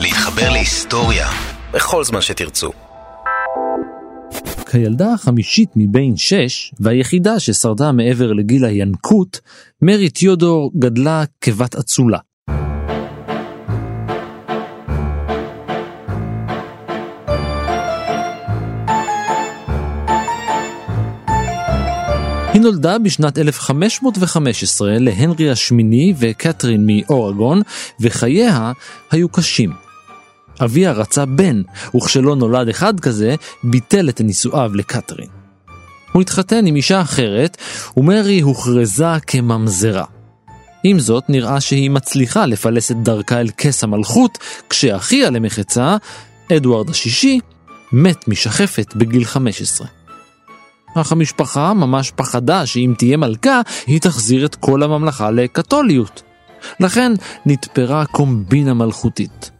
להתחבר להיסטוריה בכל זמן שתרצו. כילדה החמישית מבין שש, והיחידה ששרדה מעבר לגיל הינקות, מרי תיאודור גדלה כבת אצולה. נולדה בשנת 1515 להנרי השמיני וקתרין מאורגון, וחייה היו קשים. אביה רצה בן, וכשלא נולד אחד כזה, ביטל את נישואיו לקתרין. הוא התחתן עם אישה אחרת, ומרי הוכרזה כממזרה. עם זאת, נראה שהיא מצליחה לפלס את דרכה אל כס המלכות, כשאחיה למחצה, אדוארד השישי, מת משחפת בגיל 15. אך המשפחה ממש פחדה שאם תהיה מלכה, היא תחזיר את כל הממלכה לקתוליות. לכן נתפרה קומבינה מלכותית.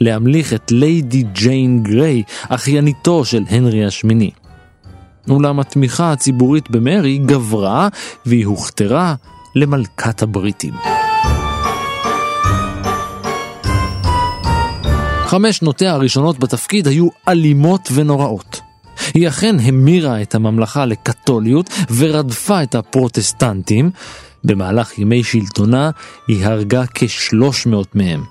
להמליך את ליידי ג'יין גריי, אחייניתו של הנרי השמיני. אולם התמיכה הציבורית במרי גברה והיא הוכתרה למלכת הבריטים. חמש שנותיה הראשונות בתפקיד היו אלימות ונוראות. היא אכן המירה את הממלכה לקתוליות ורדפה את הפרוטסטנטים. במהלך ימי שלטונה היא הרגה כשלוש מאות מהם.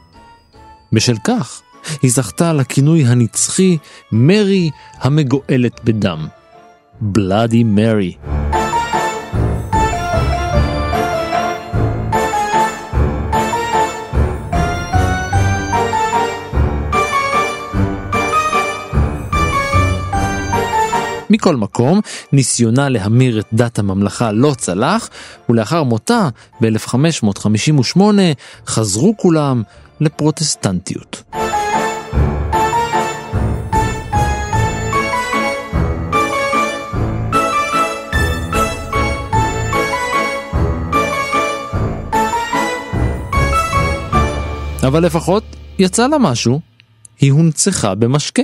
בשל כך, היא זכתה לכינוי הנצחי מרי המגואלת בדם. בלאדי מרי. מכל מקום, ניסיונה להמיר את דת הממלכה לא צלח, ולאחר מותה, ב-1558, חזרו כולם לפרוטסטנטיות. אבל לפחות יצא לה משהו, היא הונצחה במשקה.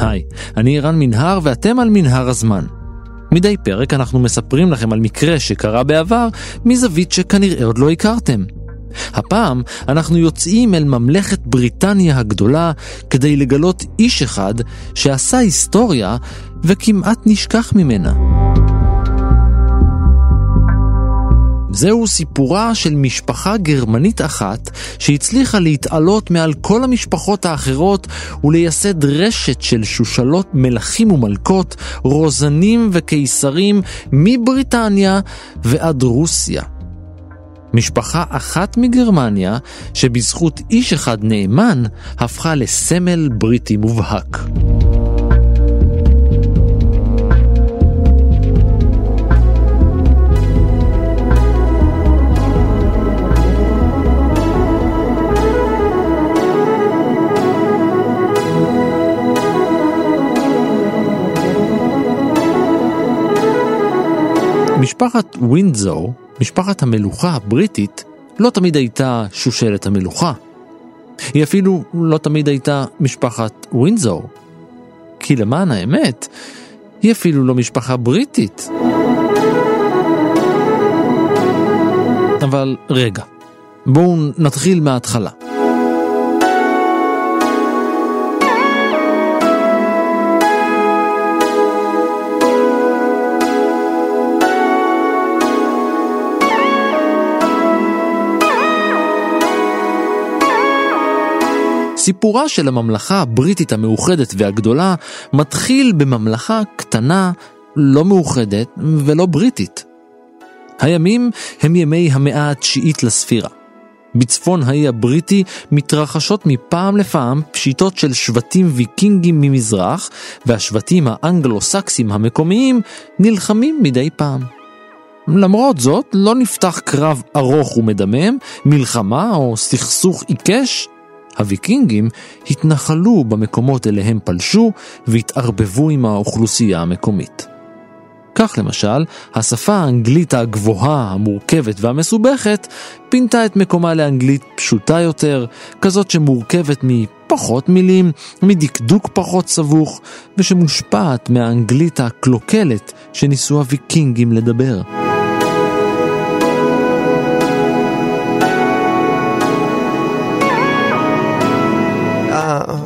היי, אני ערן מנהר ואתם על מנהר הזמן. מדי פרק אנחנו מספרים לכם על מקרה שקרה בעבר מזווית שכנראה עוד לא הכרתם. הפעם אנחנו יוצאים אל ממלכת בריטניה הגדולה כדי לגלות איש אחד שעשה היסטוריה וכמעט נשכח ממנה. זהו סיפורה של משפחה גרמנית אחת שהצליחה להתעלות מעל כל המשפחות האחרות ולייסד רשת של שושלות מלכים ומלכות, רוזנים וקיסרים מבריטניה ועד רוסיה. משפחה אחת מגרמניה שבזכות איש אחד נאמן הפכה לסמל בריטי מובהק. משפחת ווינדזור, משפחת המלוכה הבריטית, לא תמיד הייתה שושלת המלוכה. היא אפילו לא תמיד הייתה משפחת ווינדזור. כי למען האמת, היא אפילו לא משפחה בריטית. אבל רגע, בואו נתחיל מההתחלה. סיפורה של הממלכה הבריטית המאוחדת והגדולה מתחיל בממלכה קטנה, לא מאוחדת ולא בריטית. הימים הם ימי המאה התשיעית לספירה. בצפון האי הבריטי מתרחשות מפעם לפעם פשיטות של שבטים ויקינגים ממזרח, והשבטים האנגלו-סקסים המקומיים נלחמים מדי פעם. למרות זאת, לא נפתח קרב ארוך ומדמם, מלחמה או סכסוך עיקש, הוויקינגים התנחלו במקומות אליהם פלשו והתערבבו עם האוכלוסייה המקומית. כך למשל, השפה האנגלית הגבוהה, המורכבת והמסובכת פינתה את מקומה לאנגלית פשוטה יותר, כזאת שמורכבת מפחות מילים, מדקדוק פחות סבוך, ושמושפעת מהאנגלית הקלוקלת שניסו הוויקינגים לדבר.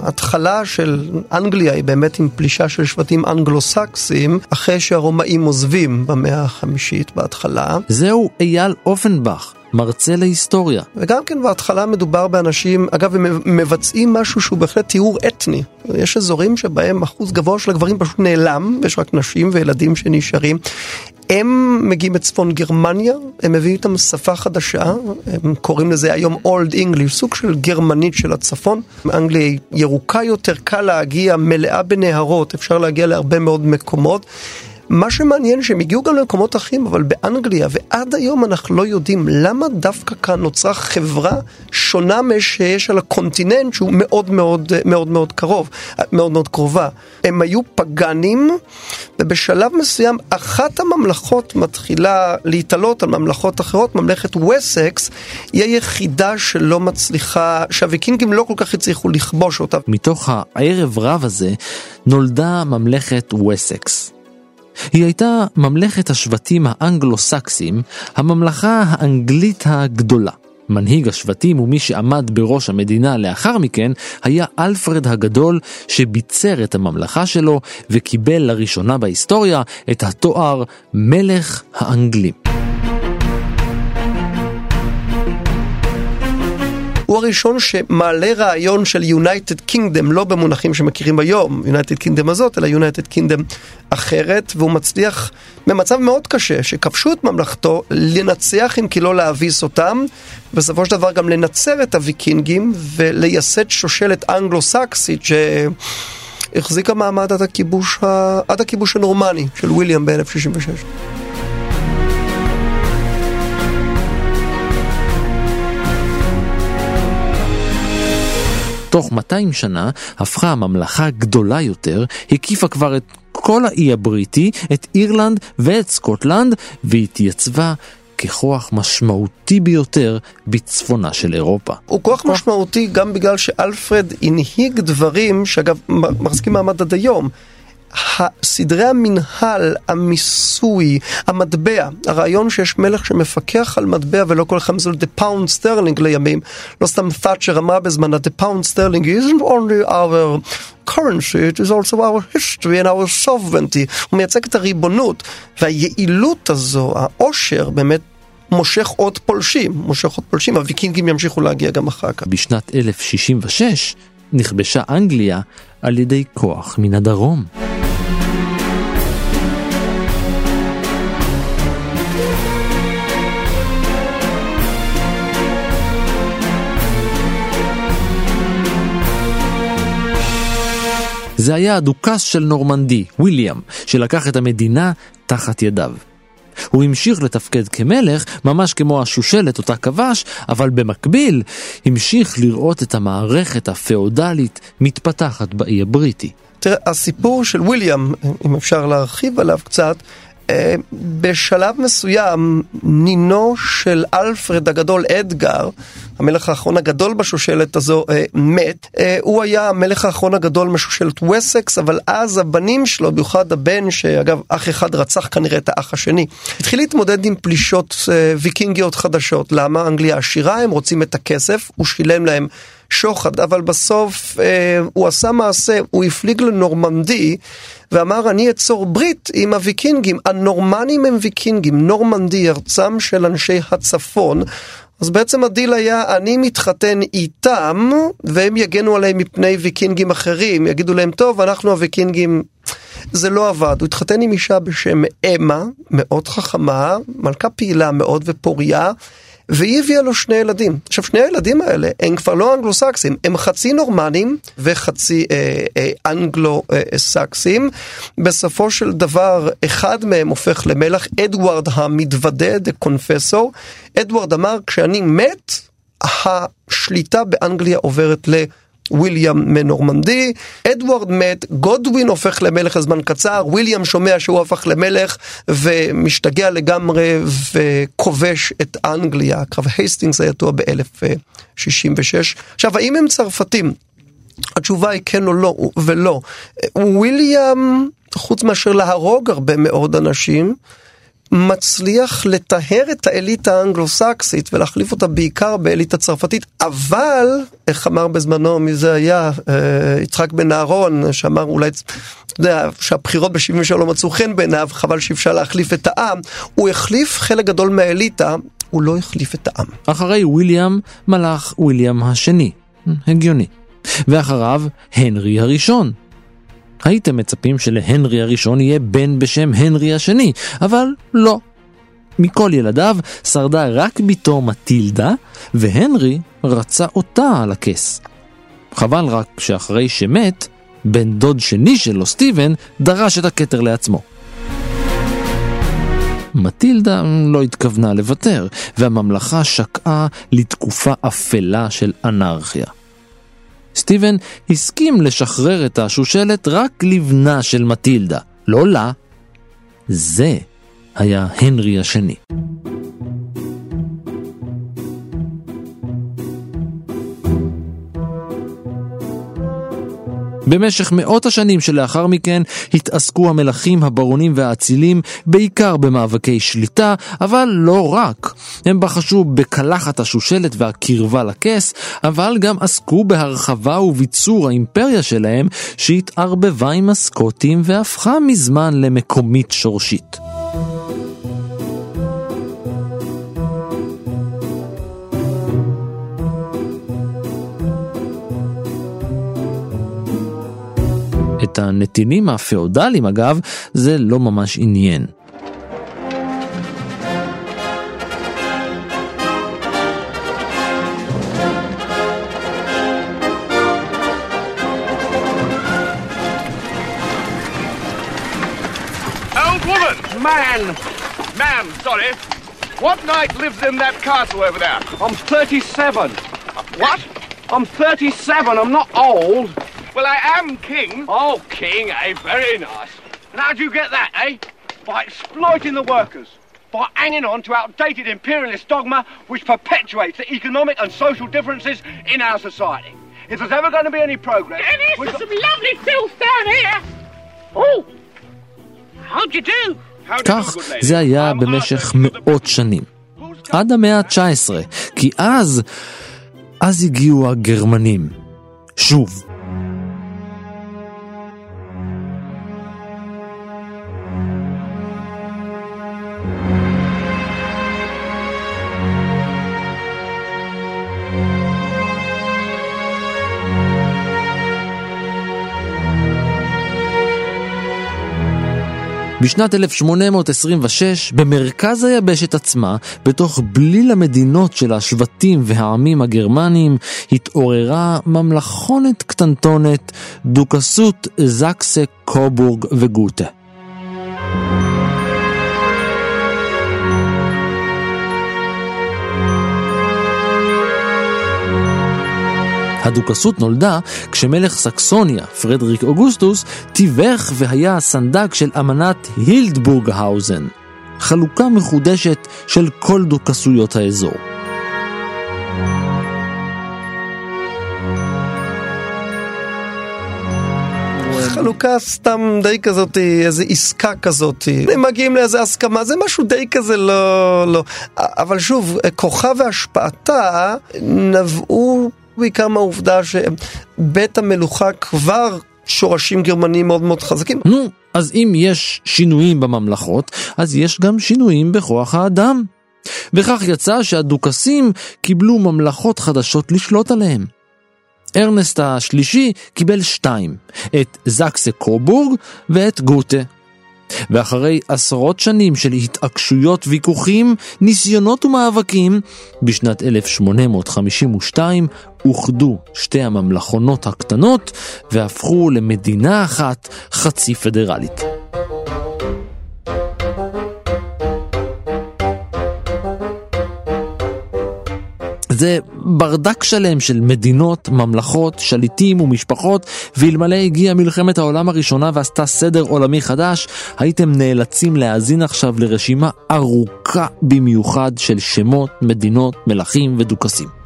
ההתחלה של אנגליה היא באמת עם פלישה של שבטים אנגלו-סקסים, אחרי שהרומאים עוזבים במאה החמישית בהתחלה. זהו אייל אופנבך. מרצה להיסטוריה. וגם כן בהתחלה מדובר באנשים, אגב, הם מבצעים משהו שהוא בהחלט תיאור אתני. יש אזורים שבהם אחוז גבוה של הגברים פשוט נעלם, ויש רק נשים וילדים שנשארים. הם מגיעים מצפון גרמניה, הם מביאים איתם שפה חדשה, הם קוראים לזה היום Old English, סוג של גרמנית של הצפון. אנגליה ירוקה יותר, קל להגיע, מלאה בנהרות, אפשר להגיע להרבה מאוד מקומות. מה שמעניין שהם הגיעו גם למקומות אחרים, אבל באנגליה, ועד היום אנחנו לא יודעים למה דווקא כאן נוצרה חברה שונה משיש על הקונטיננט שהוא מאוד מאוד מאוד מאוד קרוב, מאוד מאוד קרובה. הם היו פגאנים, ובשלב מסוים אחת הממלכות מתחילה להתעלות על ממלכות אחרות, ממלכת וסקס, היא היחידה שלא מצליחה, שהוויקינגים לא כל כך הצליחו לכבוש אותה. מתוך הערב רב הזה נולדה ממלכת וסקס. היא הייתה ממלכת השבטים האנגלו-סקסים, הממלכה האנגלית הגדולה. מנהיג השבטים ומי שעמד בראש המדינה לאחר מכן היה אלפרד הגדול שביצר את הממלכה שלו וקיבל לראשונה בהיסטוריה את התואר מלך האנגלים. הראשון שמעלה רעיון של United Kingdom, לא במונחים שמכירים היום, United Kingdom הזאת, אלא United Kingdom אחרת, והוא מצליח במצב מאוד קשה, שכבשו את ממלכתו, לנצח אם כי לא להביס אותם, בסופו של דבר גם לנצר את הוויקינגים ולייסד שושלת אנגלו-סקסית שהחזיקה מעמד עד הכיבוש, ה... עד הכיבוש הנורמני של וויליאם ב-1066. תוך 200 שנה הפכה הממלכה גדולה יותר, הקיפה כבר את כל האי הבריטי, את אירלנד ואת סקוטלנד, והתייצבה ככוח משמעותי ביותר בצפונה של אירופה. הוא כוח משמעותי גם בגלל שאלפרד הנהיג דברים שאגב מחזיקים מעמד עד היום. סדרי המנהל, המיסוי, המטבע, הרעיון שיש מלך שמפקח על מטבע ולא כל אחד מזול the pound sterling לימים, לא סתם תאצ'ר אמרה בזמנה the pound sterling isn't only our currency, it is also our history and our sovereignty. הוא מייצג את הריבונות והיעילות הזו, העושר באמת מושך עוד פולשים, מושך עוד פולשים, הוויקינגים ימשיכו להגיע גם אחר כך. בשנת 1066 נכבשה אנגליה על ידי כוח מן הדרום. זה היה הדוכס של נורמנדי, ויליאם, שלקח את המדינה תחת ידיו. הוא המשיך לתפקד כמלך, ממש כמו השושלת אותה כבש, אבל במקביל המשיך לראות את המערכת הפאודלית מתפתחת באי הבריטי. תראה, הסיפור של ויליאם, אם אפשר להרחיב עליו קצת, בשלב מסוים נינו של אלפרד הגדול אדגר, המלך האחרון הגדול בשושלת הזו, אה, מת. אה, הוא היה המלך האחרון הגדול משושלת וסקס, אבל אז הבנים שלו, במיוחד הבן, שאגב אח אחד רצח כנראה את האח השני, התחיל להתמודד עם פלישות ויקינגיות חדשות. למה? אנגליה עשירה, הם רוצים את הכסף, הוא שילם להם שוחד, אבל בסוף אה, הוא עשה מעשה, הוא הפליג לנורמנדי ואמר אני אצור ברית עם הוויקינגים, הנורמנים הם ויקינגים, נורמנדי ארצם של אנשי הצפון. אז בעצם הדיל היה, אני מתחתן איתם, והם יגנו עליהם מפני ויקינגים אחרים, יגידו להם, טוב, אנחנו הוויקינגים... זה לא עבד, הוא התחתן עם אישה בשם אמה, מאוד חכמה, מלכה פעילה מאוד ופוריה. והיא הביאה לו שני ילדים. עכשיו שני הילדים האלה הם כבר לא אנגלו-סקסים, הם חצי נורמנים וחצי אה, אה, אנגלו-סקסים. בסופו של דבר אחד מהם הופך למלך, אדוארד המתוודה, דה קונפסור. אדוארד אמר כשאני מת, השליטה באנגליה עוברת ל... וויליאם מנורמנדי, אדוארד מת, גודווין הופך למלך לזמן קצר, וויליאם שומע שהוא הפך למלך ומשתגע לגמרי וכובש את אנגליה, קרב הייסטינגס היה ידוע ב-1066. עכשיו, האם הם צרפתים? התשובה היא כן או לא ולא. וויליאם, חוץ מאשר להרוג הרבה מאוד אנשים, מצליח לטהר את האליטה האנגלו-סקסית ולהחליף אותה בעיקר באליטה צרפתית, אבל, איך אמר בזמנו, מי זה היה, אה, יצחק בן אהרון, שאמר אולי, אתה יודע, שהבחירות ב-73 לא מצאו חן בעיניו, חבל שאפשר להחליף את העם, הוא החליף חלק גדול מהאליטה, הוא לא החליף את העם. אחרי וויליאם מלך וויליאם השני, הגיוני. ואחריו הנרי הראשון. הייתם מצפים שלהנרי הראשון יהיה בן בשם הנרי השני, אבל לא. מכל ילדיו שרדה רק בתו מטילדה, והנרי רצה אותה על הכס. חבל רק שאחרי שמת, בן דוד שני שלו, סטיבן, דרש את הכתר לעצמו. מטילדה לא התכוונה לוותר, והממלכה שקעה לתקופה אפלה של אנרכיה. סטיבן הסכים לשחרר את השושלת רק לבנה של מטילדה, לא לה. זה היה הנרי השני. במשך מאות השנים שלאחר מכן התעסקו המלכים, הברונים והאצילים בעיקר במאבקי שליטה, אבל לא רק. הם בחשו בקלחת השושלת והקרבה לכס, אבל גם עסקו בהרחבה וביצור האימפריה שלהם, שהתערבבה עם הסקוטים והפכה מזמן למקומית שורשית. את הנתינים הפאודליים אגב, זה לא ממש עניין. Man! Man, sorry. What knight lives in that castle over there? I'm 37. What? I'm 37. I'm not old. Well, I am king. Oh, king, eh? Very nice. And how'd you get that, eh? By exploiting the workers. By hanging on to outdated imperialist dogma which perpetuates the economic and social differences in our society. If there's ever going to be any progress... Dennis, there's some lovely filth down here. Oh, how'd you do? כך זה היה במשך מאות שנים. עד המאה ה-19, כי אז, אז הגיעו הגרמנים. שוב. בשנת 1826, במרכז היבשת עצמה, בתוך בליל המדינות של השבטים והעמים הגרמניים, התעוררה ממלכונת קטנטונת, דוכסות זקסה, קובורג וגוטה. הדוכסות נולדה כשמלך סקסוניה, פרדריק אוגוסטוס, תיווך והיה הסנדק של אמנת הילדבורגהאוזן, חלוקה מחודשת של כל דוכסויות האזור. חלוקה סתם די כזאת, איזה עסקה כזאת. הם מגיעים לאיזה הסכמה, זה משהו די כזה לא... לא. אבל שוב, כוחה והשפעתה נבעו בעיקר מהעובדה שבית המלוכה כבר שורשים גרמניים מאוד מאוד חזקים. נו, אז אם יש שינויים בממלכות, אז יש גם שינויים בכוח האדם. וכך יצא שהדוכסים קיבלו ממלכות חדשות לשלוט עליהם. ארנסט השלישי קיבל שתיים, את זקסה קובורג ואת גוטה. ואחרי עשרות שנים של התעקשויות, ויכוחים, ניסיונות ומאבקים, בשנת 1852 אוחדו שתי הממלכונות הקטנות והפכו למדינה אחת חצי פדרלית. זה ברדק שלם של מדינות, ממלכות, שליטים ומשפחות, ואלמלא הגיעה מלחמת העולם הראשונה ועשתה סדר עולמי חדש, הייתם נאלצים להאזין עכשיו לרשימה ארוכה במיוחד של שמות, מדינות, מלכים ודוכסים.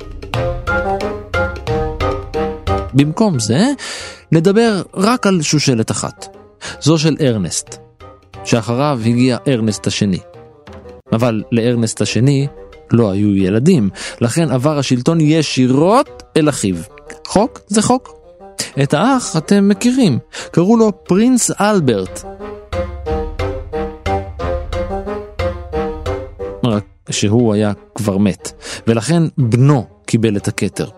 במקום זה, נדבר רק על שושלת אחת, זו של ארנסט, שאחריו הגיע ארנסט השני. אבל לארנסט השני לא היו ילדים, לכן עבר השלטון ישירות אל אחיו. חוק זה חוק. את האח אתם מכירים, קראו לו פרינס אלברט. רק שהוא היה כבר מת, ולכן בנו קיבל את הכתר.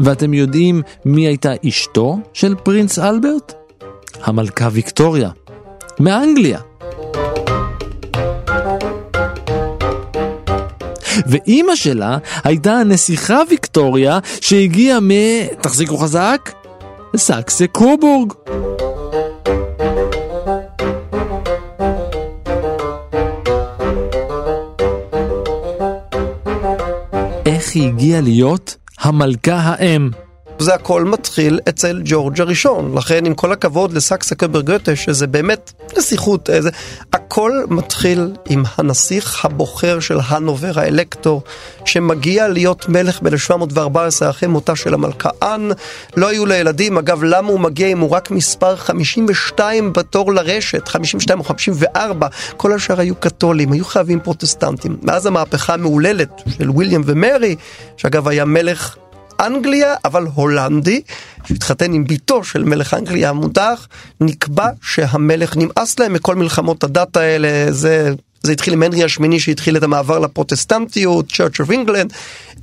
ואתם יודעים מי הייתה אשתו של פרינס אלברט? המלכה ויקטוריה, מאנגליה. ואימא שלה הייתה הנסיכה ויקטוריה שהגיעה מ... תחזיקו חזק? סקסה קובורג. איך היא הגיעה להיות המלכה האם? זה הכל מתחיל אצל ג'ורג' הראשון. לכן עם כל הכבוד לסקסה קבר גוטה, שזה באמת נסיכות, איזה... הכל מתחיל עם הנסיך הבוחר של הנובר, האלקטור, שמגיע להיות מלך ב-1714 אחרי מותה של המלכה אנ. לא היו לה ילדים, אגב, למה הוא מגיע אם הוא רק מספר 52 בתור לרשת, 52 או 54, כל השאר היו קתולים, היו חייבים פרוטסטנטים. מאז המהפכה המהוללת של ויליאם ומרי, שאגב היה מלך אנגליה, אבל הולנדי, שהתחתן עם בתו של מלך אנגליה המודח, נקבע שהמלך נמאס להם מכל מלחמות הדת האלה, זה, זה התחיל עם הנרי השמיני שהתחיל את המעבר לפרוטסטנטיות, Church of England,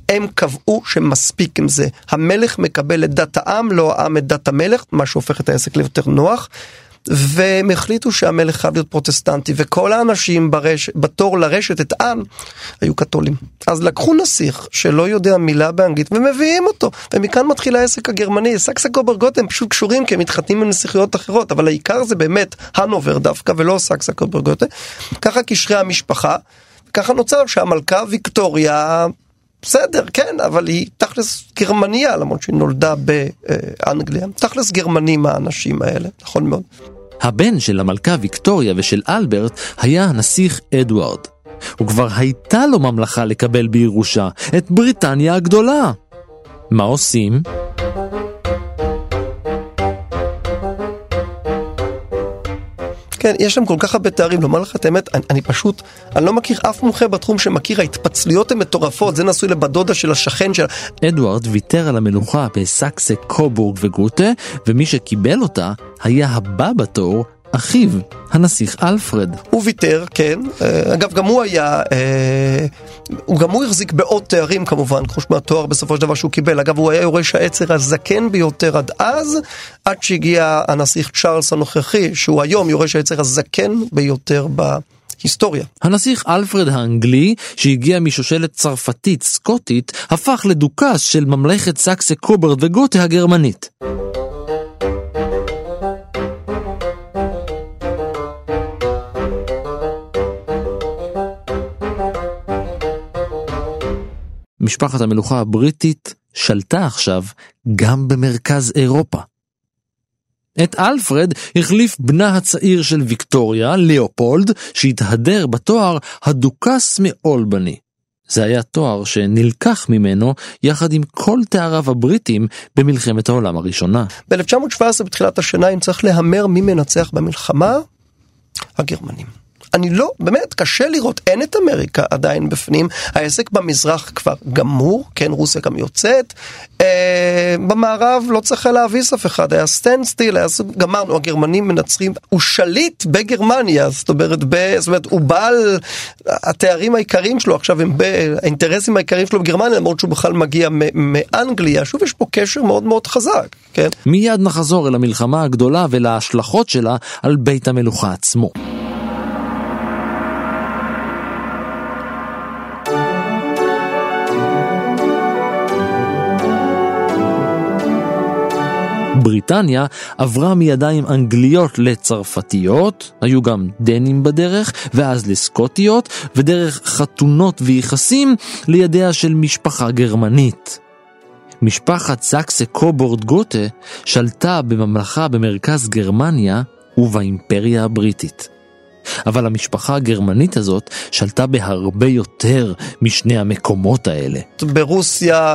הם קבעו שמספיק עם זה. המלך מקבל את דת העם, לא העם את דת המלך, מה שהופך את העסק ליותר נוח. והם החליטו שהמלך חייב להיות פרוטסטנטי, וכל האנשים ברש... בתור לרשת את אן היו קתולים. אז לקחו נסיך שלא יודע מילה באנגלית ומביאים אותו, ומכאן מתחיל העסק הגרמני. סקסה קוברג גותה הם פשוט קשורים כי הם מתחתנים עם נסיכויות אחרות, אבל העיקר זה באמת הנובר דווקא ולא סקסה קוברג גותה. ככה קשרי המשפחה, ככה נוצר שהמלכה ויקטוריה בסדר, כן, אבל היא תכלס גרמניה, למרות שהיא נולדה באנגליה. תכלס גרמנים האנשים האלה, נכון מאוד. הבן של המלכה ויקטוריה ושל אלברט היה הנסיך אדוארד. וכבר הייתה לו ממלכה לקבל בירושה, את בריטניה הגדולה. מה עושים? כן, יש שם כל כך הרבה תארים, לומר לך את האמת, אני, אני פשוט, אני לא מכיר אף מומחה בתחום שמכיר, ההתפצלויות הן מטורפות, זה נשוי לבת דודה של השכן של... אדוארד ויתר על המלוכה בסקסה, קובורג וגוטה, ומי שקיבל אותה היה הבא בתור אחיו, הנסיך אלפרד. הוא ויתר, כן. אה, אגב, גם הוא היה, אה, הוא גם הוא החזיק בעוד תארים כמובן, חוץ מהתואר בסופו של דבר שהוא קיבל. אגב, הוא היה יורש העצר הזקן ביותר עד אז, עד שהגיע הנסיך צ'ארלס הנוכחי, שהוא היום יורש העצר הזקן ביותר ב... היסטוריה. הנסיך אלפרד האנגלי, שהגיע משושלת צרפתית סקוטית, הפך לדוכס של ממלכת סקסה קובורג וגותה הגרמנית. משפחת המלוכה הבריטית שלטה עכשיו גם במרכז אירופה. את אלפרד החליף בנה הצעיר של ויקטוריה, ליאופולד, שהתהדר בתואר הדוכס מאולבני. זה היה תואר שנלקח ממנו יחד עם כל תאריו הבריטים במלחמת העולם הראשונה. ב-1917 בתחילת השנה, אם צריך להמר מי מנצח במלחמה, הגרמנים. אני לא, באמת, קשה לראות, אין את אמריקה עדיין בפנים, העסק במזרח כבר גמור, כן, רוסיה גם יוצאת, אה, במערב לא צריך להביס אף אחד, היה standstill, היה סוג, גמרנו, הגרמנים מנצחים, הוא שליט בגרמניה, זאת אומרת, ב, זאת אומרת, הוא בעל, התארים העיקריים שלו עכשיו הם, ב, האינטרסים העיקריים שלו בגרמניה, למרות שהוא בכלל מגיע מאנגליה, שוב יש פה קשר מאוד מאוד חזק, כן? מיד נחזור אל המלחמה הגדולה ולהשלכות שלה על בית המלוכה עצמו. בריטניה עברה מידיים אנגליות לצרפתיות, היו גם דנים בדרך, ואז לסקוטיות, ודרך חתונות ויחסים לידיה של משפחה גרמנית. משפחת סקסה קובורד גוטה שלטה בממלכה במרכז גרמניה ובאימפריה הבריטית. אבל המשפחה הגרמנית הזאת שלטה בהרבה יותר משני המקומות האלה. ברוסיה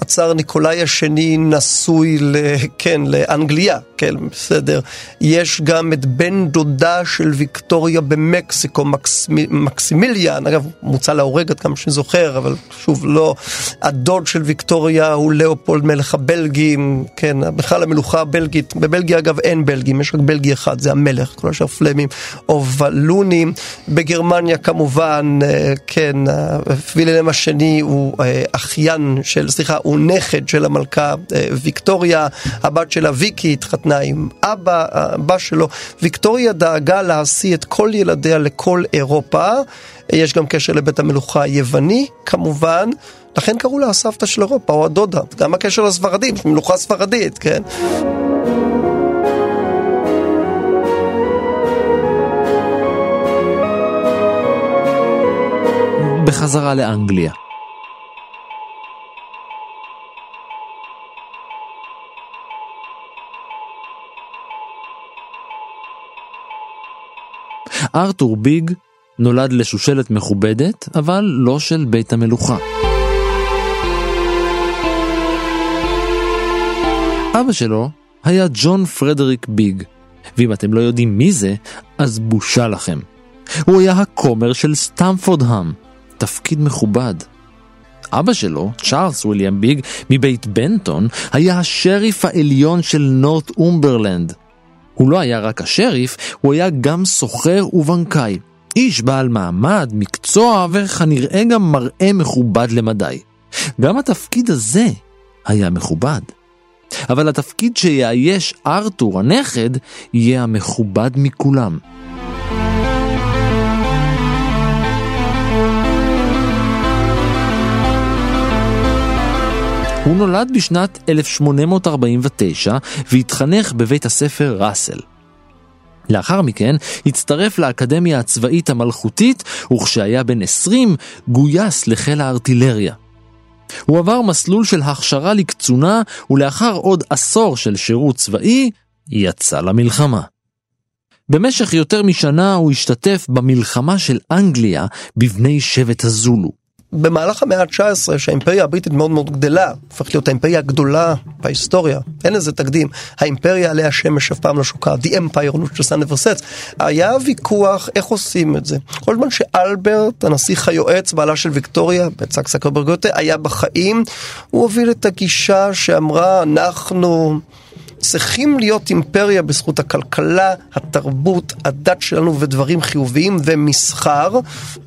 הצאר ניקולאי השני נשוי, ל, כן, לאנגליה, כן, בסדר. יש גם את בן דודה של ויקטוריה במקסיקו, מקס, מקסימיליאן, אגב, מוצא להורג עד כמה שאני זוכר, אבל שוב, לא. הדוד של ויקטוריה הוא לאופולד מלך הבלגים, כן, בכלל המלוכה הבלגית, בבלגיה אגב אין בלגים, יש רק בלגי אחד, זה המלך, כל השאר פלמים או ולונים. בגרמניה כמובן, אה, כן, ויללם השני הוא אה, אחיין של, סליחה, הוא נכד של המלכה אה, ויקטוריה, הבת שלה ויקי התחתנה עם אבא, אבא שלו. ויקטוריה דאגה להשיא את כל ילדיה לכל אירופה. יש גם קשר לבית המלוכה היווני כמובן, לכן קראו לה הסבתא של אירופה או הדודה. גם הקשר לספרדים, מלוכה ספרדית, כן? בחזרה לאנגליה. ארתור ביג נולד לשושלת מכובדת, אבל לא של בית המלוכה. אבא שלו היה ג'ון פרדריק ביג, ואם אתם לא יודעים מי זה, אז בושה לכם. הוא היה הכומר של סטמפורדהאם, תפקיד מכובד. אבא שלו, צ'ארלס וויליאם ביג, מבית בנטון, היה השריף העליון של נורט אומברלנד, הוא לא היה רק השריף, הוא היה גם סוחר ובנקאי. איש בעל מעמד, מקצוע וכנראה גם מראה מכובד למדי. גם התפקיד הזה היה מכובד. אבל התפקיד שיאייש ארתור הנכד יהיה המכובד מכולם. הוא נולד בשנת 1849 והתחנך בבית הספר ראסל. לאחר מכן הצטרף לאקדמיה הצבאית המלכותית, וכשהיה בן 20 גויס לחיל הארטילריה. הוא עבר מסלול של הכשרה לקצונה, ולאחר עוד עשור של שירות צבאי, יצא למלחמה. במשך יותר משנה הוא השתתף במלחמה של אנגליה בבני שבט הזולו. במהלך המאה ה-19, שהאימפריה הבריטית מאוד מאוד גדלה, הופכת להיות האימפריה הגדולה בהיסטוריה, אין לזה תקדים, האימפריה עליה השמש אף פעם לא שוקעת, The Empire the sun never sets, היה ויכוח איך עושים את זה. כל זמן שאלברט, הנסיך היועץ, בעלה של ויקטוריה, בצק סקרברגוטה, היה בחיים, הוא הוביל את הגישה שאמרה, אנחנו... צריכים להיות אימפריה בזכות הכלכלה, התרבות, הדת שלנו ודברים חיוביים ומסחר.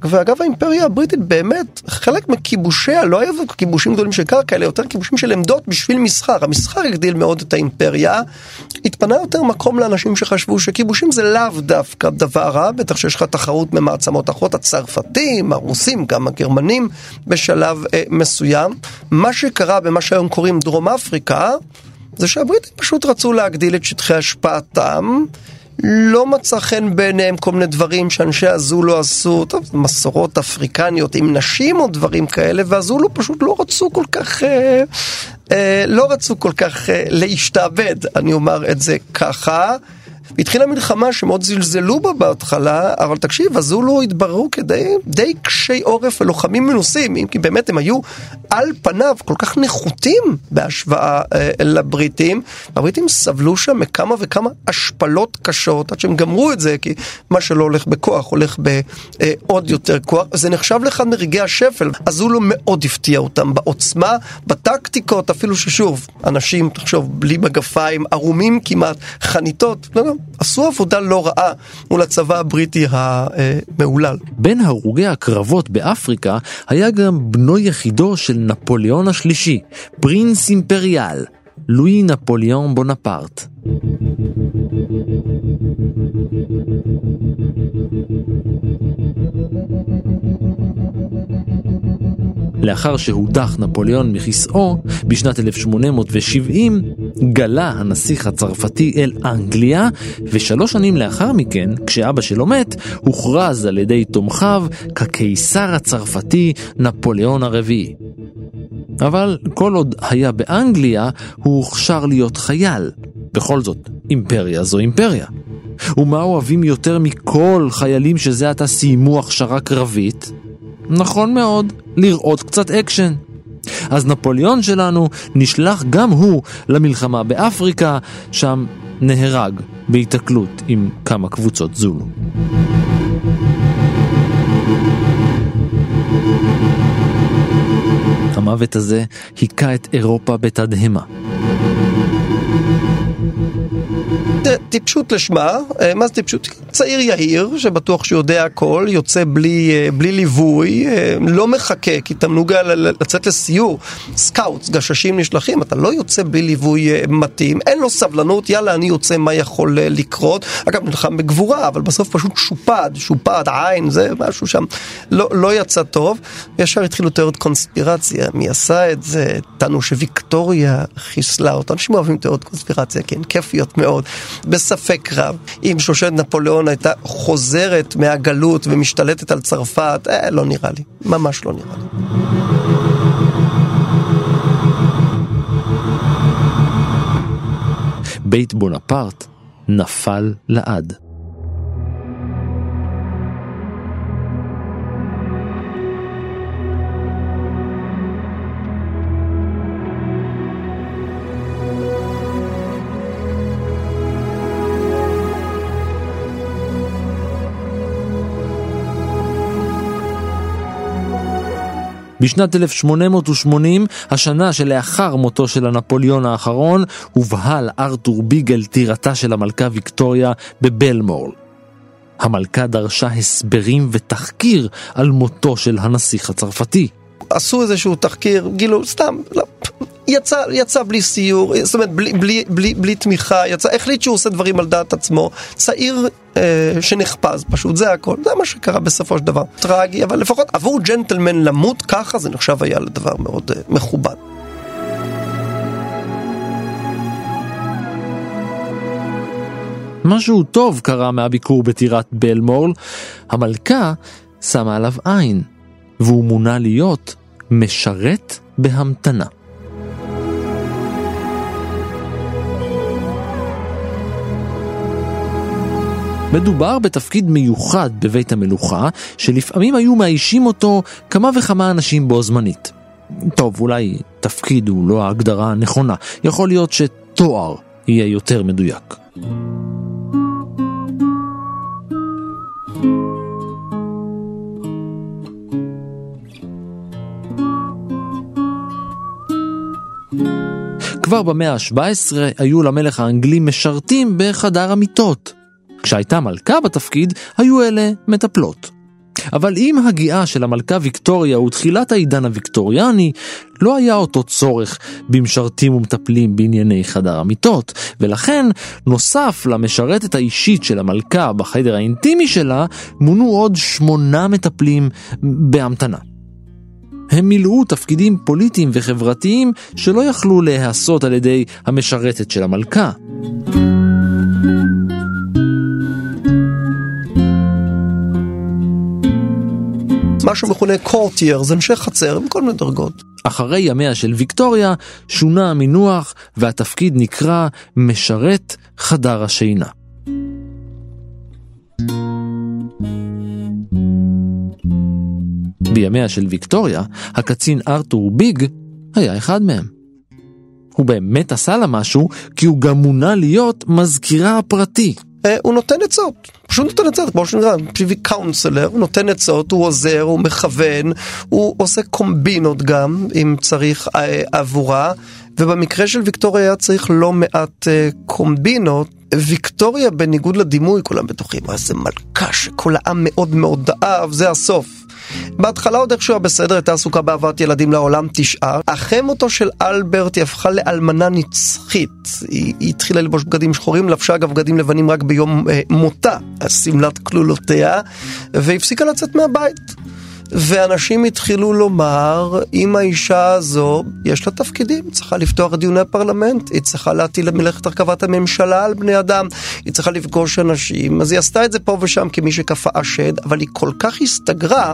ואגב האימפריה הבריטית באמת, חלק מכיבושיה לא היו כיבושים גדולים של קרקע, אלא יותר כיבושים של עמדות בשביל מסחר. המסחר הגדיל מאוד את האימפריה. התפנה יותר מקום לאנשים שחשבו שכיבושים זה לאו דווקא דבר רע, בטח שיש לך תחרות ממעצמות אחרות, הצרפתים, הרוסים, גם הגרמנים בשלב אה, מסוים. מה שקרה במה שהיום קוראים דרום אפריקה, זה שהבריטים פשוט רצו להגדיל את שטחי השפעתם. לא מצא חן בעיניהם כל מיני דברים שאנשי הזולו עשו, טוב, מסורות אפריקניות עם נשים או דברים כאלה, והזולו פשוט לא רצו כל כך, אה, אה, לא רצו כל כך אה, להשתעבד, אני אומר את זה ככה. והתחילה מלחמה שמאוד זלזלו בה בהתחלה, אבל תקשיב, הזולו התבררו כדי די קשי עורף ולוחמים מנוסים, אם כי באמת הם היו על פניו כל כך נחותים בהשוואה אה, לבריטים. הבריטים סבלו שם מכמה וכמה השפלות קשות עד שהם גמרו את זה, כי מה שלא הולך בכוח הולך בעוד יותר כוח. זה נחשב לאחד מרגעי השפל. הזולו מאוד הפתיע אותם בעוצמה, בטקטיקות, אפילו ששוב, אנשים, תחשוב, בלי מגפיים, ערומים כמעט, חניתות, לא, לא, עשו עבודה לא רעה מול הצבא הבריטי המהולל. בין הרוגי הקרבות באפריקה היה גם בנו יחידו של נפוליאון השלישי, פרינס אימפריאל, לואי נפוליאון בונפרט. לאחר שהודח נפוליאון מכיסאו בשנת 1870, גלה הנסיך הצרפתי אל אנגליה, ושלוש שנים לאחר מכן, כשאבא שלו מת, הוכרז על ידי תומכיו כקיסר הצרפתי נפוליאון הרביעי. אבל כל עוד היה באנגליה, הוא הוכשר להיות חייל. בכל זאת, אימפריה זו אימפריה. ומה אוהבים יותר מכל חיילים שזה עתה סיימו הכשרה קרבית? נכון מאוד, לראות קצת אקשן. אז נפוליאון שלנו נשלח גם הוא למלחמה באפריקה, שם נהרג בהיתקלות עם כמה קבוצות זולו. המוות הזה היכה את אירופה בתדהמה. טיפשות לשמה, אה, מה זה טיפשות? צעיר יהיר שבטוח שיודע הכל, יוצא בלי, אה, בלי ליווי, אה, לא מחכה, כי תמנוג לצאת לסיור, scouts, גששים נשלחים, אתה לא יוצא בלי ליווי מתאים, אין לו סבלנות, יאללה אני יוצא מה יכול לקרות, אגב נלחם בגבורה, אבל בסוף פשוט שופד, שופד, עין, זה משהו שם, לא, לא יצא טוב, ישר התחילו תיאוריות קונספירציה, מי עשה את זה, טענו שוויקטוריה חיסלה אותו, אנשים אוהבים תיאוריות קונספירציה, כן, כיפיות מאוד. בספק רב. אם שושלת נפוליאון הייתה חוזרת מהגלות ומשתלטת על צרפת, אה, לא נראה לי. ממש לא נראה לי. בית בונפרט נפל לעד. בשנת 1880, השנה שלאחר מותו של הנפוליאון האחרון, הובהל ארתור ביגל טירתה של המלכה ויקטוריה בבלמורל. המלכה דרשה הסברים ותחקיר על מותו של הנסיך הצרפתי. עשו איזשהו תחקיר, גילו, סתם, לא, יצא, יצא בלי סיור, זאת אומרת, בלי, בלי, בלי, בלי תמיכה, יצא, החליט שהוא עושה דברים על דעת עצמו. צעיר אה, שנחפז פשוט, זה הכל. זה מה שקרה בסופו של דבר. טרגי, אבל לפחות עבור ג'נטלמן למות ככה, זה נחשב היה לדבר מאוד אה, מכובד. משהו טוב קרה מהביקור בטירת בלמורל, המלכה שמה עליו עין, והוא מונה להיות משרת בהמתנה. מדובר בתפקיד מיוחד בבית המלוכה, שלפעמים היו מאיישים אותו כמה וכמה אנשים בו זמנית. טוב, אולי תפקיד הוא לא ההגדרה הנכונה, יכול להיות שתואר יהיה יותר מדויק. כבר במאה ה-17 היו למלך האנגלי משרתים בחדר המיטות. כשהייתה מלכה בתפקיד, היו אלה מטפלות. אבל עם הגיעה של המלכה ויקטוריה ותחילת העידן הוויקטוריאני, לא היה אותו צורך במשרתים ומטפלים בענייני חדר המיטות, ולכן, נוסף למשרתת האישית של המלכה בחדר האינטימי שלה, מונו עוד שמונה מטפלים בהמתנה. הם מילאו תפקידים פוליטיים וחברתיים שלא יכלו להיעשות על ידי המשרתת של המלכה. מה שמכונה קורטייר, זה אנשי חצר עם כל מיני דרגות. אחרי ימיה של ויקטוריה שונה המינוח והתפקיד נקרא משרת חדר השינה. בימיה של ויקטוריה, הקצין ארתור ביג היה אחד מהם. הוא באמת עשה לה משהו, כי הוא גם מונה להיות מזכירה הפרטי. אה, הוא נותן עצות, פשוט נותן עצות, כמו שנראה, פריבי קאונסלר, הוא נותן עצות, הוא עוזר, הוא מכוון, הוא עושה קומבינות גם, אם צריך אה, עבורה, ובמקרה של ויקטוריה היה צריך לא מעט אה, קומבינות. ויקטוריה, בניגוד לדימוי, כולם בטוחים, איזה מלכה שכל העם מאוד מאוד אהב, זה הסוף. בהתחלה עוד איכשהו היה בסדר, הייתה עסוקה בהבאת ילדים לעולם תשעה. אחרי מותו של אלברט היא הפכה לאלמנה נצחית. היא, היא התחילה ללבוש בגדים שחורים, לבשה אגב בגדים לבנים רק ביום אה, מותה, שמלת כלולותיה, והפסיקה לצאת מהבית. ואנשים התחילו לומר, אם האישה הזו, יש לה תפקידים, צריכה לפתוח את דיוני הפרלמנט, היא צריכה להטיל מלאכת הרכבת הממשלה על בני אדם, היא צריכה לפגוש אנשים, אז היא עשתה את זה פה ושם כמי שקפאה שד, אבל היא כל כך הסתגרה,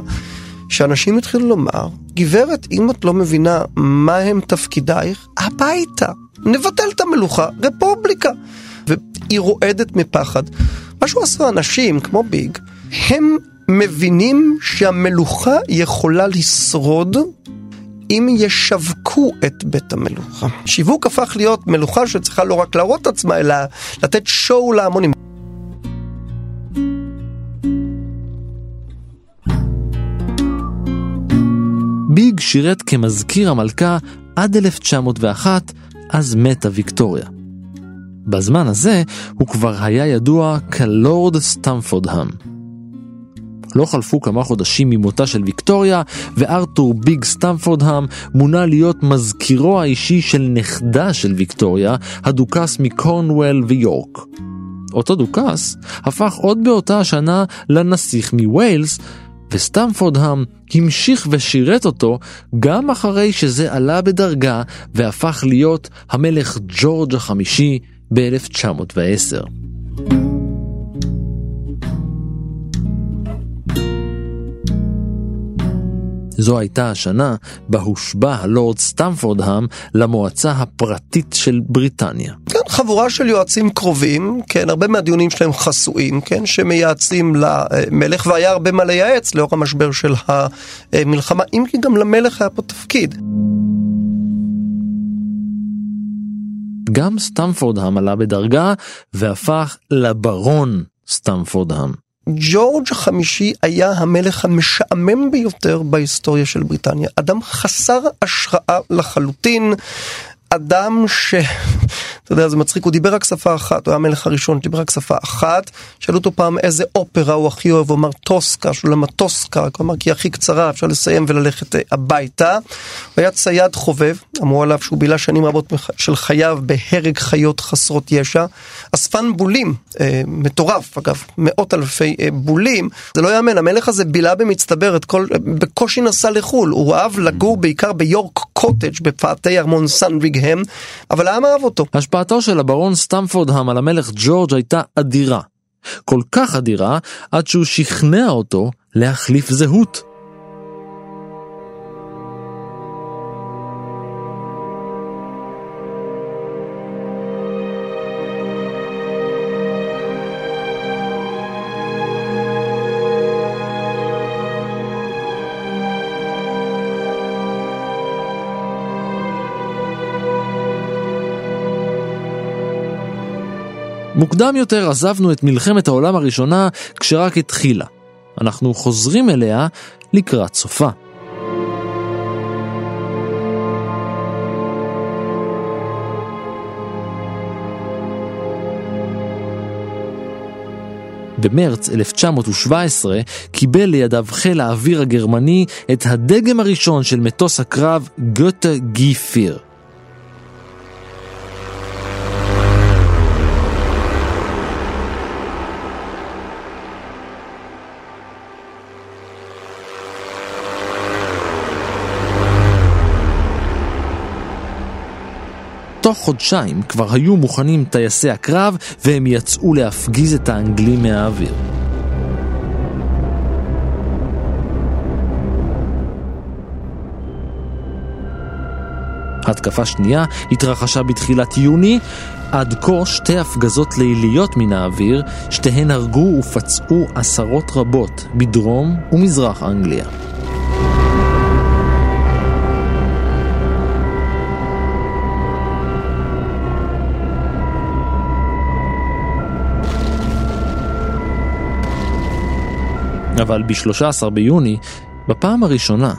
שאנשים התחילו לומר, גברת, אם את לא מבינה מה הם תפקידייך, הביתה. נבטל את המלוכה, רפובליקה. והיא רועדת מפחד. מה שהוא עשו אנשים, כמו ביג, הם מבינים שהמלוכה יכולה לשרוד אם ישווקו את בית המלוכה. שיווק הפך להיות מלוכה שצריכה לא רק להראות את עצמה, אלא לתת שואו להמונים. ביג שירת כמזכיר המלכה עד 1901, אז מתה ויקטוריה. בזמן הזה הוא כבר היה ידוע כלורד סטמפורדהאם. לא חלפו כמה חודשים ממותה של ויקטוריה, וארתור ביג סטמפורדהאם מונה להיות מזכירו האישי של נכדה של ויקטוריה, הדוכס מקורנוול ויורק. אותו דוכס הפך עוד באותה השנה לנסיך מווילס, וסטמפורדהאם המשיך ושירת אותו גם אחרי שזה עלה בדרגה והפך להיות המלך ג'ורג' החמישי ב-1910. זו הייתה השנה בה הושבע הלורד סטמפורדהאם למועצה הפרטית של בריטניה. כן, חבורה של יועצים קרובים, כן, הרבה מהדיונים שלהם חסויים, כן, שמייעצים למלך, והיה הרבה מה לייעץ לאור המשבר של המלחמה, אם כי גם למלך היה פה תפקיד. גם סטמפורדהאם עלה בדרגה והפך לברון סטמפורדהאם. ג'ורג' החמישי היה המלך המשעמם ביותר בהיסטוריה של בריטניה. אדם חסר השראה לחלוטין, אדם ש... אתה יודע, זה מצחיק, הוא דיבר רק שפה אחת, הוא היה המלך הראשון, דיבר רק שפה אחת. שאלו אותו פעם איזה אופרה הוא הכי אוהב, הוא אמר טוסקה, שהוא למד טוסקה, כלומר כי היא הכי קצרה, אפשר לסיים וללכת אה, הביתה. הוא היה צייד חובב, אמרו עליו שהוא בילה שנים רבות של חייו בהרג חיות חסרות ישע. אספן בולים, אה, מטורף אגב, מאות אלפי אה, בולים. זה לא יאמן, המלך הזה בילה במצטבר כל, בקושי נסע לחו"ל, הוא אהב לגור בעיקר ביורק קוטג' בפאתי ארמון סנדריגהם, אבל העם אהב אותו. השפעתו של הברון סטמפורדהאם על המלך ג'ורג' הייתה אדירה. כל כך אדירה, עד שהוא שכנע אותו להחליף זהות. מוקדם יותר עזבנו את מלחמת העולם הראשונה כשרק התחילה. אנחנו חוזרים אליה לקראת סופה. במרץ 1917 קיבל לידיו חיל האוויר הגרמני את הדגם הראשון של מטוס הקרב גוטה גי פיר. תוך חודשיים כבר היו מוכנים טייסי הקרב והם יצאו להפגיז את האנגלים מהאוויר. התקפה שנייה התרחשה בתחילת יוני, עד כה שתי הפגזות ליליות מן האוויר, שתיהן הרגו ופצעו עשרות רבות בדרום ומזרח אנגליה. אבל ב-13 ביוני, בפעם הראשונה,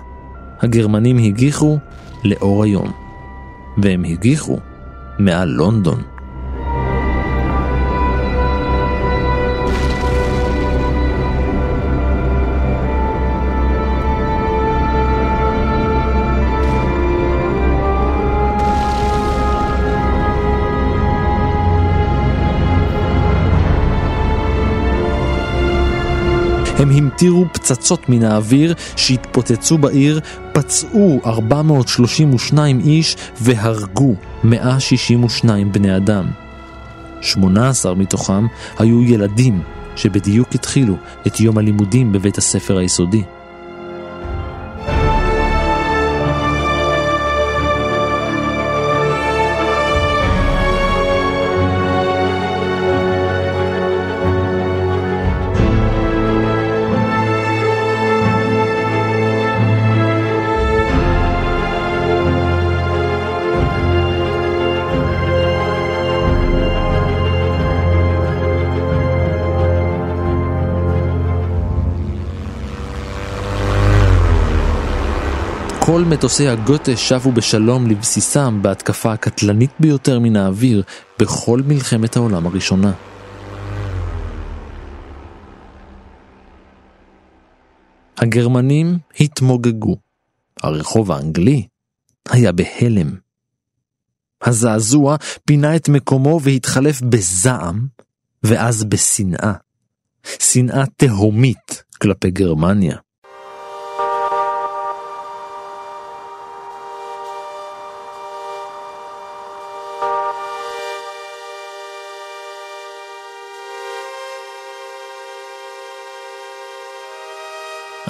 הגרמנים הגיחו לאור היום. והם הגיחו מעל לונדון. הם המטירו פצצות מן האוויר שהתפוצצו בעיר, פצעו 432 איש והרגו 162 בני אדם. 18 מתוכם היו ילדים שבדיוק התחילו את יום הלימודים בבית הספר היסודי. מטוסי הגותה שבו בשלום לבסיסם בהתקפה הקטלנית ביותר מן האוויר בכל מלחמת העולם הראשונה. הגרמנים התמוגגו. הרחוב האנגלי היה בהלם. הזעזוע פינה את מקומו והתחלף בזעם, ואז בשנאה. שנאה תהומית כלפי גרמניה.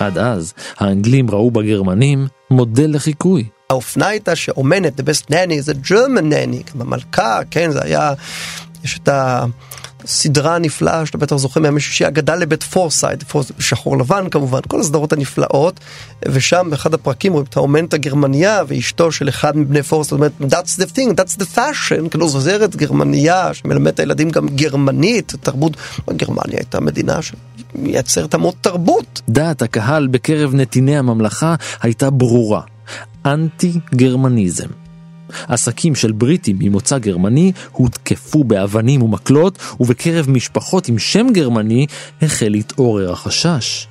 עד אז, האנגלים ראו בגרמנים מודל לחיקוי. האופנה הייתה שאומנת, the best nanny זה German nanny, במלכה, כן, זה היה, יש את הסדרה הנפלאה שאתה בטח זוכר מהימי שישי, הסאגה לבית פורסייט, שחור לבן כמובן, כל הסדרות הנפלאות, ושם באחד הפרקים רואים את האומנת הגרמניה ואשתו של אחד מבני פורסייט, זאת אומרת, that's the thing, that's the fashion, כאילו זו זרת גרמניה שמלמד את הילדים גם גרמנית, תרבות, גרמניה הייתה מדינה ש... מייצרת המון תרבות. דעת הקהל בקרב נתיני הממלכה הייתה ברורה, אנטי-גרמניזם. עסקים של בריטים ממוצא גרמני הותקפו באבנים ומקלות, ובקרב משפחות עם שם גרמני החל להתעורר החשש.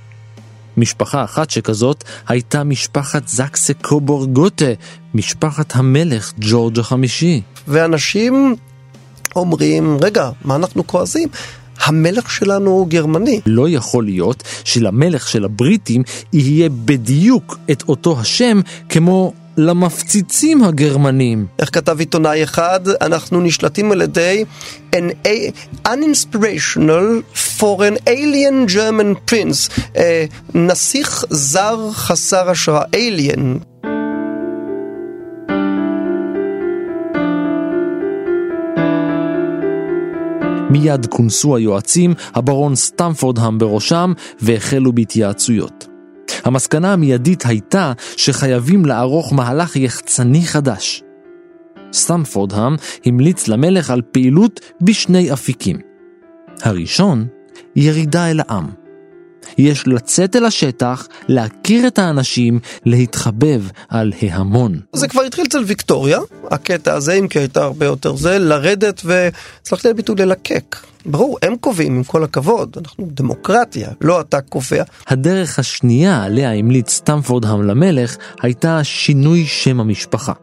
משפחה אחת שכזאת הייתה משפחת זקסה קובור גוטה, משפחת המלך ג'ורג' החמישי. ואנשים אומרים, רגע, מה אנחנו כועסים? המלך שלנו הוא גרמני. לא יכול להיות שלמלך של הבריטים יהיה בדיוק את אותו השם כמו למפציצים הגרמנים. איך כתב עיתונאי אחד, אנחנו נשלטים על ידי an uninspirational foreign alien German prince, uh, נסיך זר חסר השראה, alien. מיד כונסו היועצים, הברון סטמפורדהאם בראשם, והחלו בהתייעצויות. המסקנה המיידית הייתה שחייבים לערוך מהלך יחצני חדש. סטמפורדהאם המליץ למלך על פעילות בשני אפיקים. הראשון, ירידה אל העם. יש לצאת אל השטח, להכיר את האנשים, להתחבב על ההמון. זה כבר התחיל אצל ויקטוריה, הקטע הזה, אם כי הייתה הרבה יותר זה, לרדת וסלחתי על ביטוי ללקק. ברור, הם קובעים, עם כל הכבוד, אנחנו דמוקרטיה, לא אתה קובע. הדרך השנייה עליה המליץ סטמפורדהאם למלך, הייתה שינוי שם המשפחה.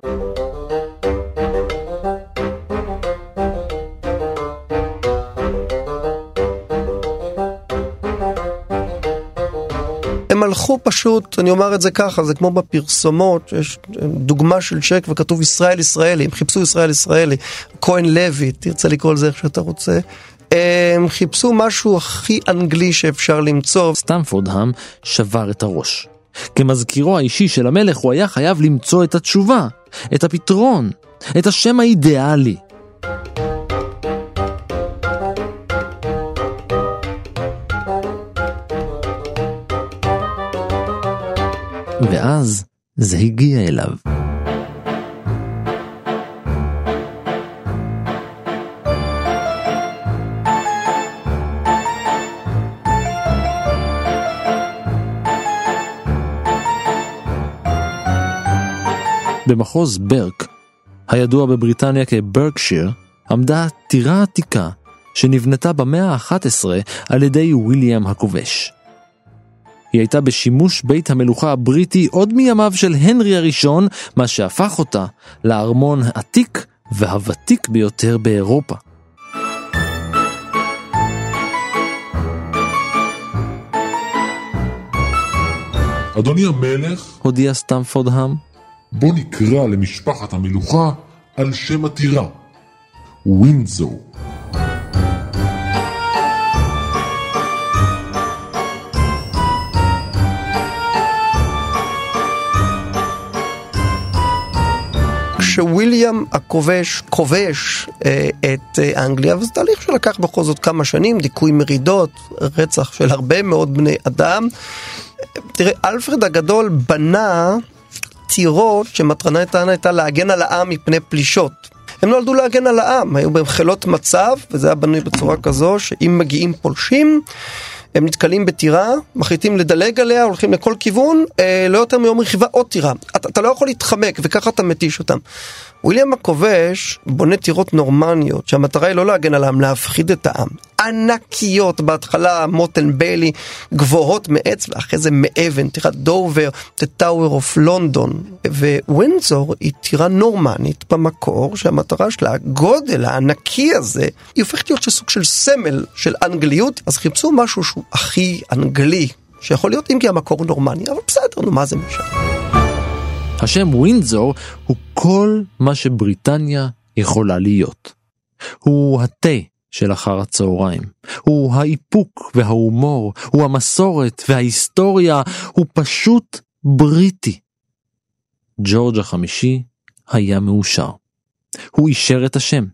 הלכו פשוט, אני אומר את זה ככה, זה כמו בפרסומות, יש דוגמה של צ'ק וכתוב ישראל ישראלי, הם חיפשו ישראל ישראלי, כהן לוי, תרצה לקרוא לזה איך שאתה רוצה. הם חיפשו משהו הכי אנגלי שאפשר למצוא. סטמפורדהאם שבר את הראש. כמזכירו האישי של המלך הוא היה חייב למצוא את התשובה, את הפתרון, את השם האידיאלי. ואז זה הגיע אליו. במחוז ברק, הידוע בבריטניה כברקשיר, עמדה טירה עתיקה שנבנתה במאה ה-11 על ידי ויליאם הכובש. היא הייתה בשימוש בית המלוכה הבריטי עוד מימיו של הנרי הראשון, מה שהפך אותה לארמון העתיק והוותיק ביותר באירופה. אדוני המלך, הודיע סטמפורדהאם, בוא נקרא למשפחת המלוכה על שם הטירה, ווינדזור. כשוויליאם הכובש כובש אה, את אה, אנגליה, וזה תהליך שלקח בכל זאת כמה שנים, דיכוי מרידות, רצח של הרבה מאוד בני אדם. תראה, אלפרד הגדול בנה טירות שמטרנתן הייתה להגן על העם מפני פלישות. הם נולדו להגן על העם, היו בהם חילות מצב, וזה היה בנוי בצורה כזו שאם מגיעים פולשים, הם נתקלים בטירה, מחליטים לדלג עליה, הולכים לכל כיוון, אה, לא יותר מיום רכיבה עוד טירה. אתה, אתה לא יכול להתחמק, וככה אתה מתיש אותם. וויליאם הכובש בונה טירות נורמניות, שהמטרה היא לא להגן על העם, להפחיד את העם. ענקיות, בהתחלה מוטן ביילי, גבוהות מעץ, ואחרי זה מאבן, טירת דובר, The Tower of London. ווינזור היא טירה נורמנית במקור, שהמטרה שלה, הגודל הענקי הזה, היא הופכת להיות סוג של סמל של אנגליות, אז חיפשו משהו שהוא הכי אנגלי, שיכול להיות אם כי המקור נורמני, אבל בסדר, נו מה זה משנה. השם ווינזור הוא כל מה שבריטניה יכולה להיות. הוא התה של אחר הצהריים, הוא האיפוק וההומור, הוא המסורת וההיסטוריה, הוא פשוט בריטי. ג'ורג' החמישי היה מאושר. הוא אישר את השם.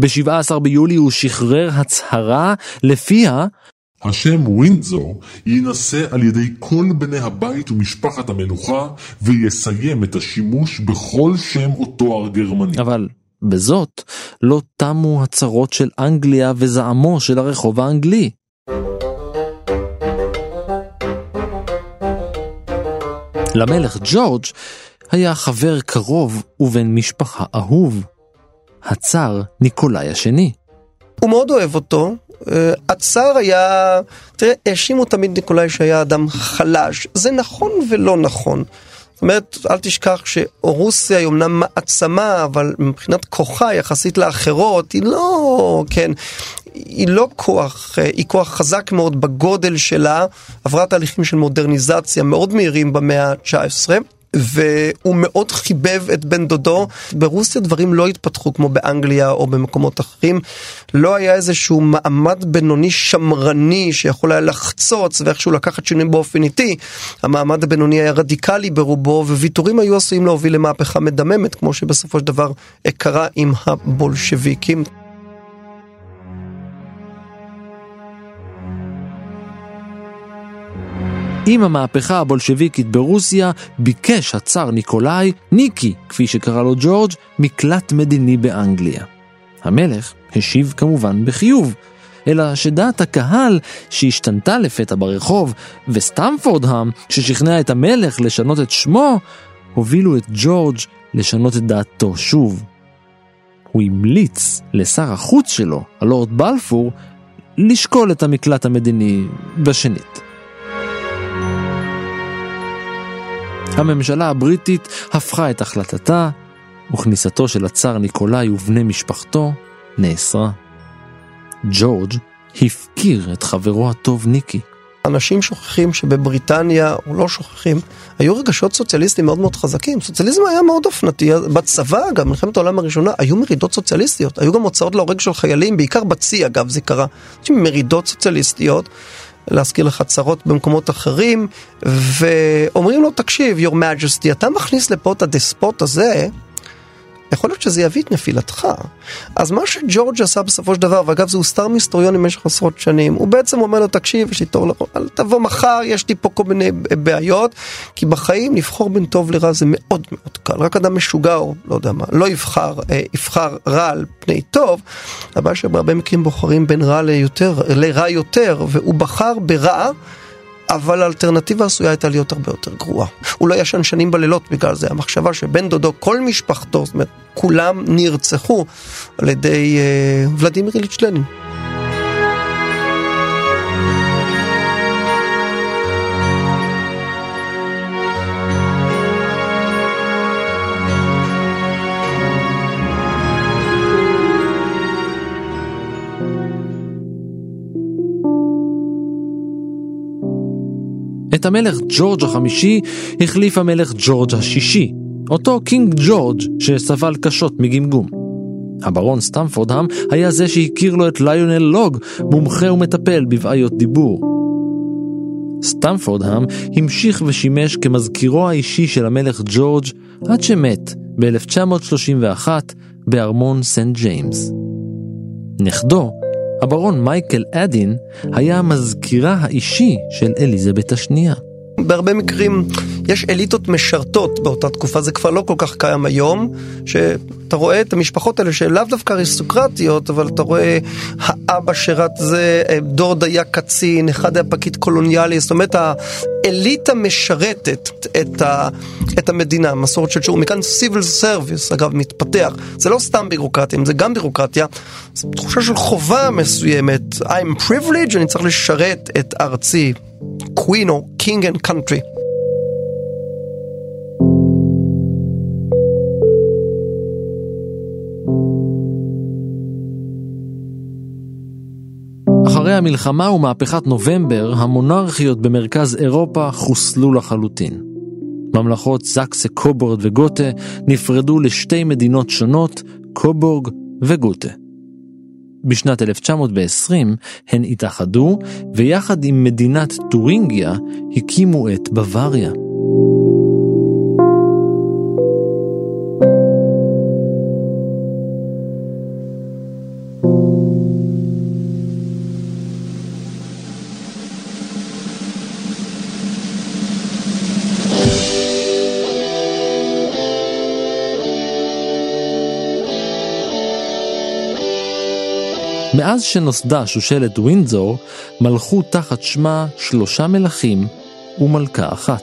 ב-17 ביולי הוא שחרר הצהרה לפיה השם ווינדזור יינשא על ידי כל בני הבית ומשפחת המלוכה ויסיים את השימוש בכל שם או תואר גרמני. אבל בזאת לא תמו הצרות של אנגליה וזעמו של הרחוב האנגלי. למלך ג'ורג' היה חבר קרוב ובן משפחה אהוב, הצאר ניקולאי השני. הוא מאוד אוהב אותו, הצאר היה, תראה, האשימו תמיד ניקולאי שהיה אדם חלש. זה נכון ולא נכון. זאת אומרת, אל תשכח שרוסיה היא אמנם מעצמה, אבל מבחינת כוחה יחסית לאחרות, היא לא, כן, היא לא כוח, אה, היא כוח חזק מאוד בגודל שלה, עברה תהליכים של מודרניזציה מאוד מהירים במאה ה-19. והוא מאוד חיבב את בן דודו. ברוסיה דברים לא התפתחו כמו באנגליה או במקומות אחרים. לא היה איזשהו מעמד בינוני שמרני שיכול היה לחצוץ ואיכשהו לקחת שינויים באופן איטי. המעמד הבינוני היה רדיקלי ברובו וויתורים היו עשויים להוביל למהפכה מדממת כמו שבסופו של דבר קרה עם הבולשביקים. עם המהפכה הבולשביקית ברוסיה, ביקש הצאר ניקולאי, ניקי, כפי שקרא לו ג'ורג', מקלט מדיני באנגליה. המלך השיב כמובן בחיוב, אלא שדעת הקהל שהשתנתה לפתע ברחוב, וסטמפורדהאם, ששכנע את המלך לשנות את שמו, הובילו את ג'ורג' לשנות את דעתו שוב. הוא המליץ לשר החוץ שלו, הלורד בלפור, לשקול את המקלט המדיני בשנית. הממשלה הבריטית הפכה את החלטתה, וכניסתו של הצאר ניקולאי ובני משפחתו נאסרה. ג'ורג' הפקיר את חברו הטוב ניקי. אנשים שוכחים שבבריטניה, או לא שוכחים, היו רגשות סוציאליסטיים מאוד מאוד חזקים. סוציאליזם היה מאוד אופנתי. בצבא, אגב, מלחמת העולם הראשונה, היו מרידות סוציאליסטיות. היו גם הוצאות להורג של חיילים, בעיקר בצי, אגב, זה קרה. מרידות סוציאליסטיות. להזכיר לך צרות במקומות אחרים, ואומרים לו, תקשיב, your majesty, אתה מכניס לפה את הדספוט הזה, יכול להיות שזה יביא את נפילתך. אז מה שג'ורג' עשה בסופו של דבר, ואגב זה הוסתר מהיסטוריונים במשך עשרות שנים, הוא בעצם אומר לו, תקשיב, יש לי תור לרוב, אל תבוא מחר, יש לי פה כל מיני בעיות, כי בחיים לבחור בין טוב לרע זה מאוד מאוד קל. רק אדם משוגע או לא יודע מה, לא יבחר, אה, יבחר רע על פני טוב, הבעיה שבהרבה מקרים בוחרים בין רע ליותר, לרע יותר, והוא בחר ברע. אבל האלטרנטיבה עשויה הייתה להיות הרבה יותר גרועה. הוא לא ישן שנים בלילות בגלל זה. המחשבה שבן דודו, כל משפחתו, זאת אומרת, כולם נרצחו על ידי אה, ולדימיר איליץ' לנין. את המלך ג'ורג' החמישי החליף המלך ג'ורג' השישי, אותו King George שסבל קשות מגמגום. הברון סטמפורדהאם היה זה שהכיר לו את ליונל לוג, מומחה ומטפל בבעיות דיבור. סטמפורדהאם המשיך ושימש כמזכירו האישי של המלך ג'ורג' עד שמת ב-1931 בארמון סנט ג'יימס. נכדו, הברון מייקל אדין, היה המזכירה האישי של אליזבת השנייה. בהרבה מקרים יש אליטות משרתות באותה תקופה, זה כבר לא כל כך קיים היום, שאתה רואה את המשפחות האלה שלאו דווקא אריסטוקרטיות, אבל אתה רואה האבא שירת זה, דוד היה קצין, אחד היה פקיד קולוניאלי, זאת אומרת האליטה משרתת את, ה, את המדינה, מסורת של שיעור, מכאן civil service אגב מתפתח, זה לא סתם בירוקרטיה, זה גם בירוקרטיה, זו תחושה של חובה מסוימת, I'm privileged, אני צריך לשרת את ארצי. Queen או King and Country. המלחמה ומהפכת נובמבר, המונרכיות במרכז אירופה חוסלו לחלוטין. ממלכות זקסה, קובורד וגותה נפרדו לשתי מדינות שונות, קובורג וגותה. בשנת 1920 הן התאחדו, ויחד עם מדינת טורינגיה הקימו את בוואריה. מאז שנוסדה שושלת ווינזור, מלכו תחת שמה שלושה מלכים ומלכה אחת.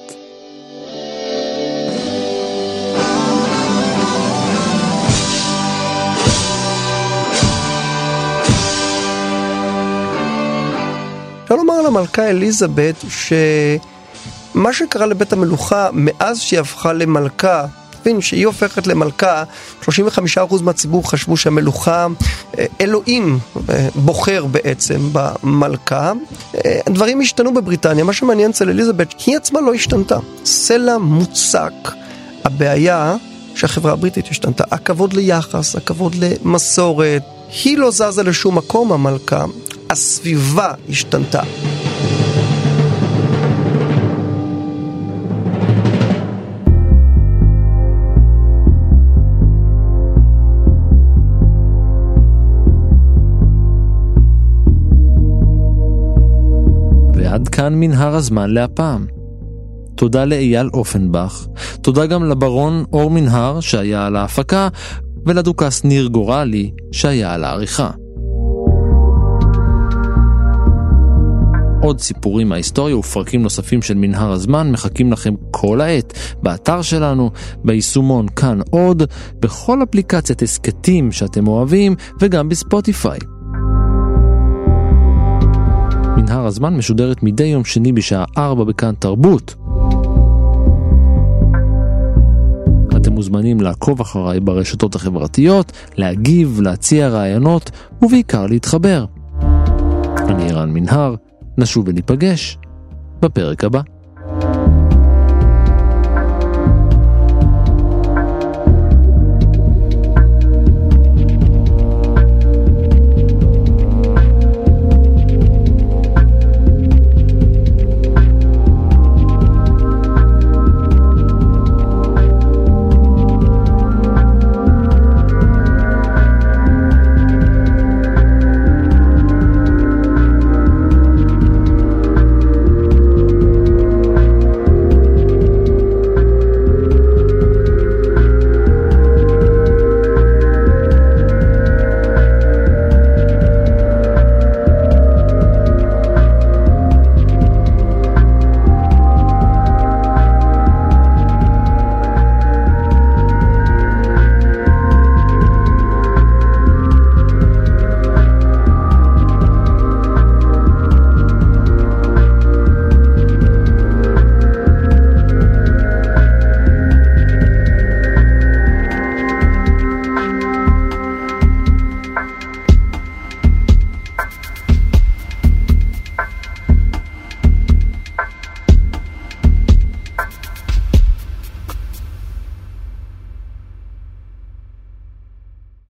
אפשר לומר למלכה אליזבת שמה שקרה לבית המלוכה מאז שהיא הפכה למלכה להבין שהיא הופכת למלכה, 35% מהציבור חשבו שהמלוכה, אה, אלוהים אה, בוחר בעצם במלכה. אה, דברים השתנו בבריטניה, מה שמעניין אצל אליזבת, היא עצמה לא השתנתה. סלע מוצק. הבעיה שהחברה הבריטית השתנתה, הכבוד ליחס, הכבוד למסורת, היא לא זזה לשום מקום המלכה, הסביבה השתנתה. כאן מנהר הזמן להפעם. תודה לאייל אופנבך, תודה גם לברון אור מנהר שהיה על ההפקה, ולדוכס ניר גורלי שהיה על העריכה. עוד סיפורים מההיסטוריה ופרקים נוספים של מנהר הזמן מחכים לכם כל העת באתר שלנו, ביישומון כאן עוד, בכל אפליקציית הסכתים שאתם אוהבים וגם בספוטיפיי. מנהר הזמן משודרת מדי יום שני בשעה 4 בכאן תרבות. אתם מוזמנים לעקוב אחריי ברשתות החברתיות, להגיב, להציע רעיונות ובעיקר להתחבר. אני ערן מנהר, נשוב וניפגש בפרק הבא.